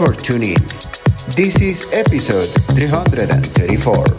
For tuning in. This is episode 334.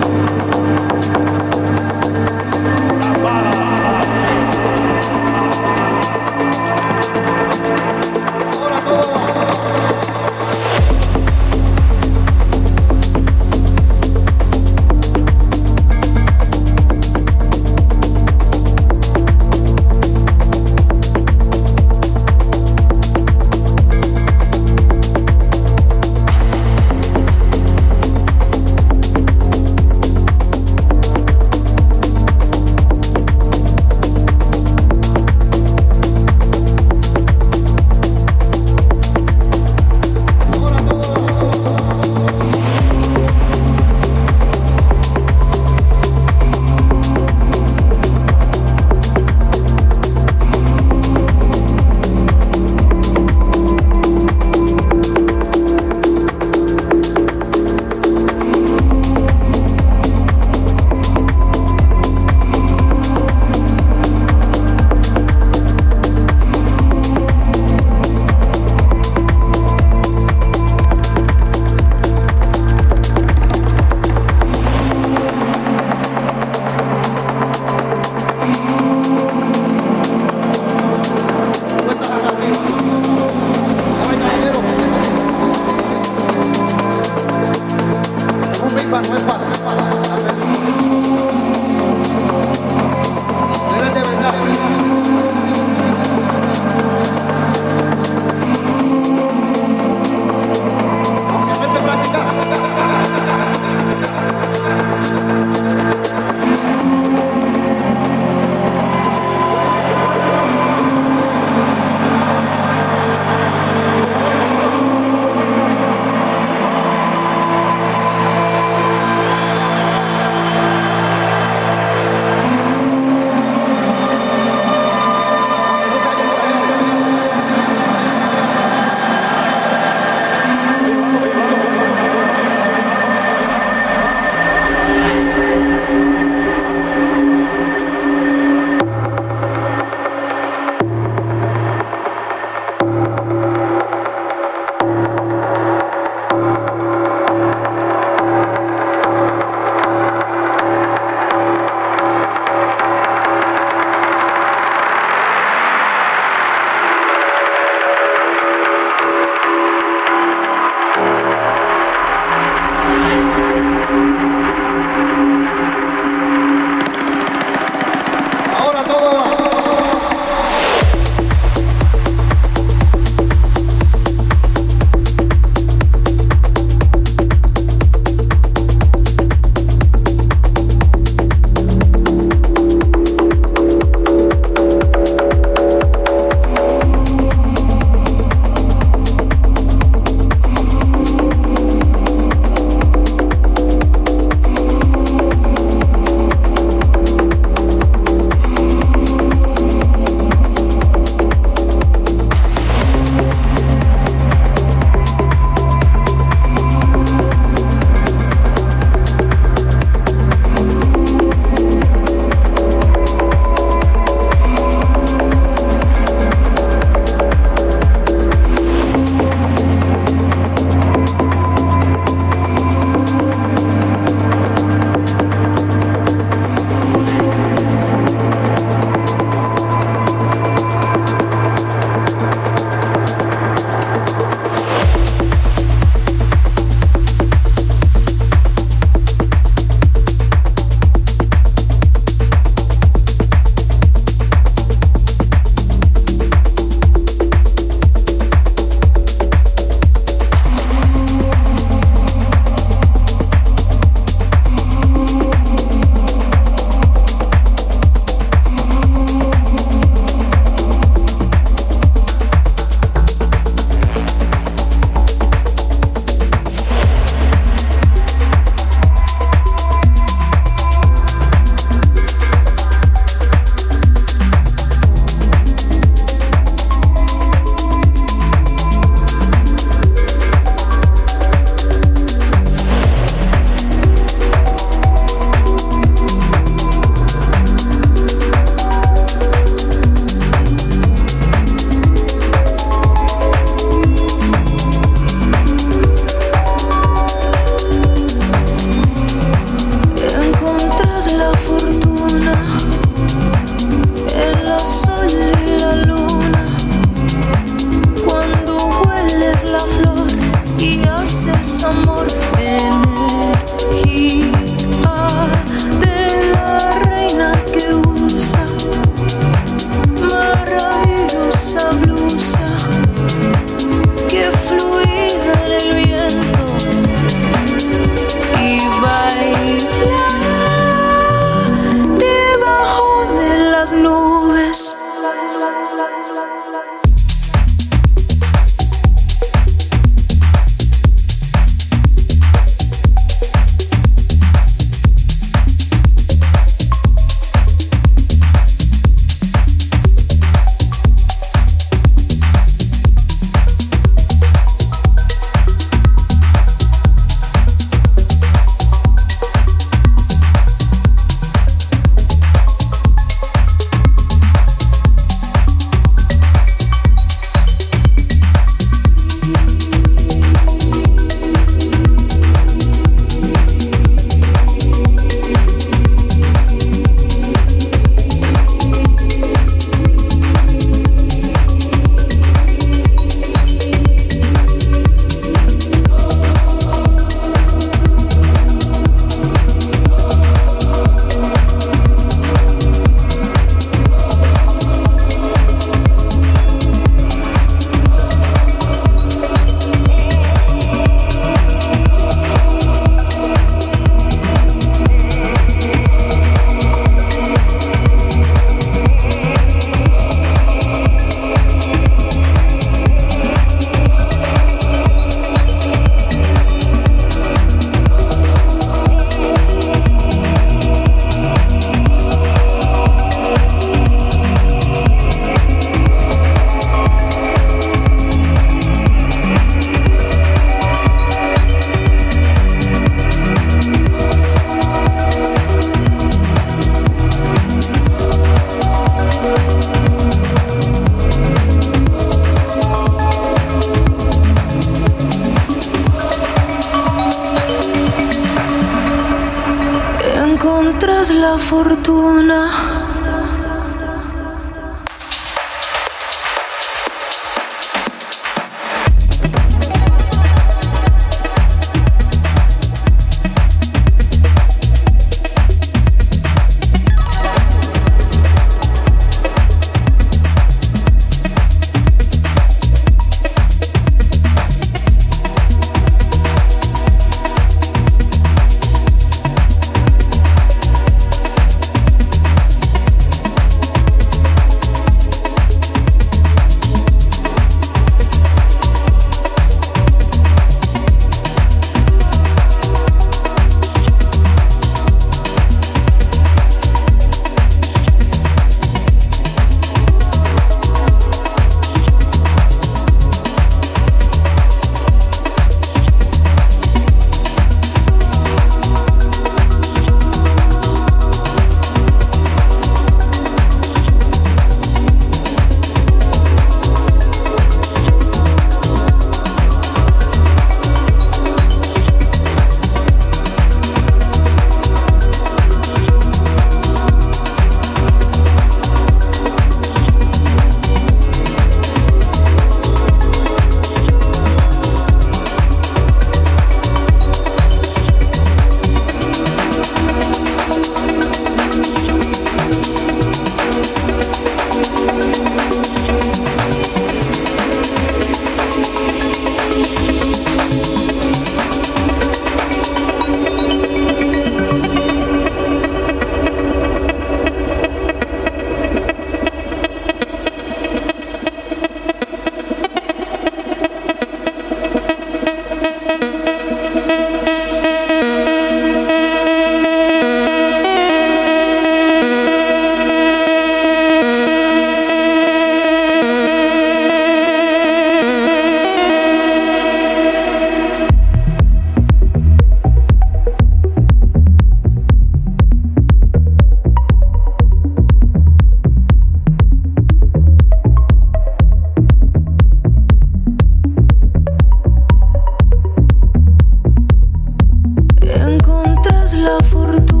la fortuna.